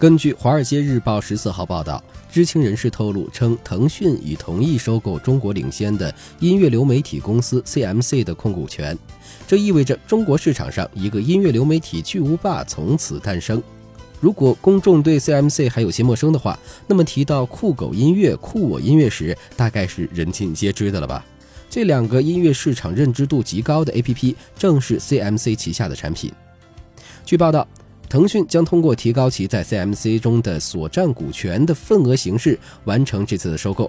根据《华尔街日报》十四号报道，知情人士透露称，腾讯已同意收购中国领先的音乐流媒体公司 CMC 的控股权，这意味着中国市场上一个音乐流媒体巨无霸从此诞生。如果公众对 CMC 还有些陌生的话，那么提到酷狗音乐、酷我音乐时，大概是人尽皆知的了吧？这两个音乐市场认知度极高的 APP，正是 CMC 旗下的产品。据报道。腾讯将通过提高其在 CMC 中的所占股权的份额形式完成这次的收购，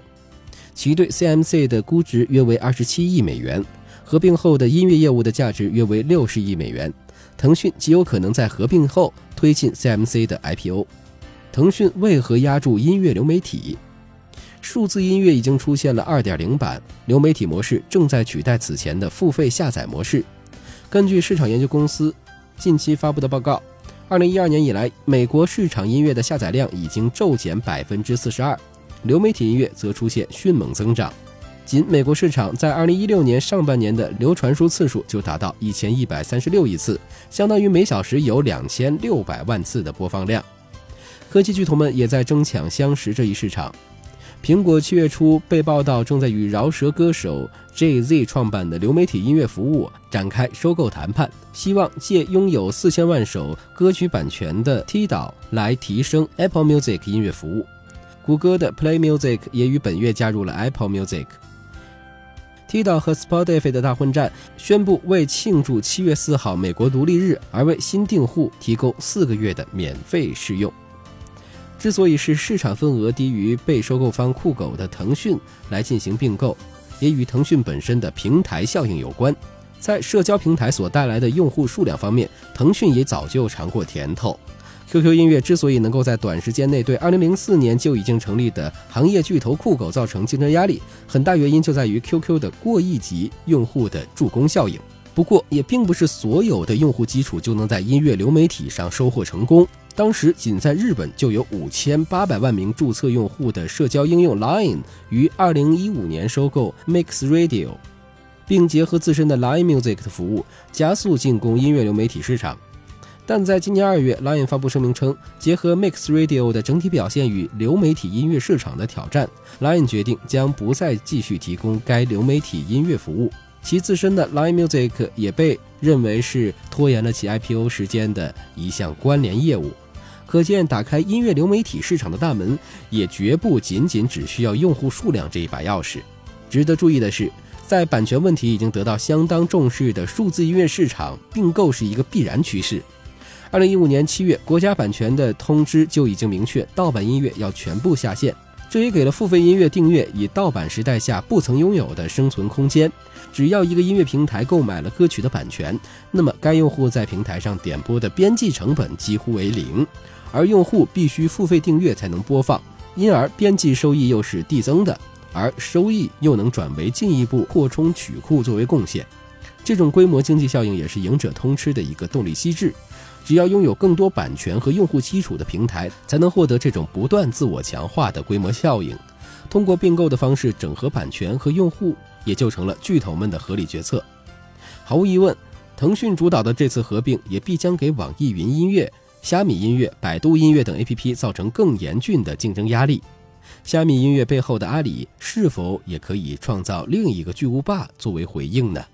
其对 CMC 的估值约为二十七亿美元，合并后的音乐业务的价值约为六十亿美元。腾讯极有可能在合并后推进 CMC 的 IPO。腾讯为何压住音乐流媒体？数字音乐已经出现了2.0版，流媒体模式正在取代此前的付费下载模式。根据市场研究公司近期发布的报告。二零一二年以来，美国市场音乐的下载量已经骤减百分之四十二，流媒体音乐则出现迅猛增长。仅美国市场在二零一六年上半年的流传输次数就达到一千一百三十六亿次，相当于每小时有两千六百万次的播放量。科技巨头们也在争抢相识这一市场。苹果七月初被报道正在与饶舌歌手 J.Z 创办的流媒体音乐服务展开收购谈判，希望借拥有四千万首歌曲版权的 T 岛来提升 Apple Music 音乐服务。谷歌的 Play Music 也于本月加入了 Apple Music。T 岛和 Spotify 的大混战宣布为庆祝七月四号美国独立日而为新订户提供四个月的免费试用。之所以是市场份额低于被收购方酷狗的腾讯来进行并购，也与腾讯本身的平台效应有关。在社交平台所带来的用户数量方面，腾讯也早就尝过甜头。QQ 音乐之所以能够在短时间内对2004年就已经成立的行业巨头酷狗造成竞争压力，很大原因就在于 QQ 的过亿级用户的助攻效应。不过，也并不是所有的用户基础就能在音乐流媒体上收获成功。当时仅在日本就有五千八百万名注册用户的社交应用 Line 于二零一五年收购 Mix Radio，并结合自身的 Line Music 的服务，加速进攻音乐流媒体市场。但在今年二月，Line 发布声明称，结合 Mix Radio 的整体表现与流媒体音乐市场的挑战，Line 决定将不再继续提供该流媒体音乐服务。其自身的 Line Music 也被认为是拖延了其 IPO 时间的一项关联业务。可见，打开音乐流媒体市场的大门，也绝不仅仅只需要用户数量这一把钥匙。值得注意的是，在版权问题已经得到相当重视的数字音乐市场，并购是一个必然趋势。二零一五年七月，国家版权的通知就已经明确，盗版音乐要全部下线。这也给了付费音乐订阅以盗版时代下不曾拥有的生存空间。只要一个音乐平台购买了歌曲的版权，那么该用户在平台上点播的边际成本几乎为零。而用户必须付费订阅才能播放，因而边际收益又是递增的，而收益又能转为进一步扩充曲库作为贡献。这种规模经济效应也是赢者通吃的一个动力机制。只要拥有更多版权和用户基础的平台，才能获得这种不断自我强化的规模效应。通过并购的方式整合版权和用户，也就成了巨头们的合理决策。毫无疑问，腾讯主导的这次合并也必将给网易云音乐。虾米音乐、百度音乐等 APP 造成更严峻的竞争压力。虾米音乐背后的阿里是否也可以创造另一个巨无霸作为回应呢？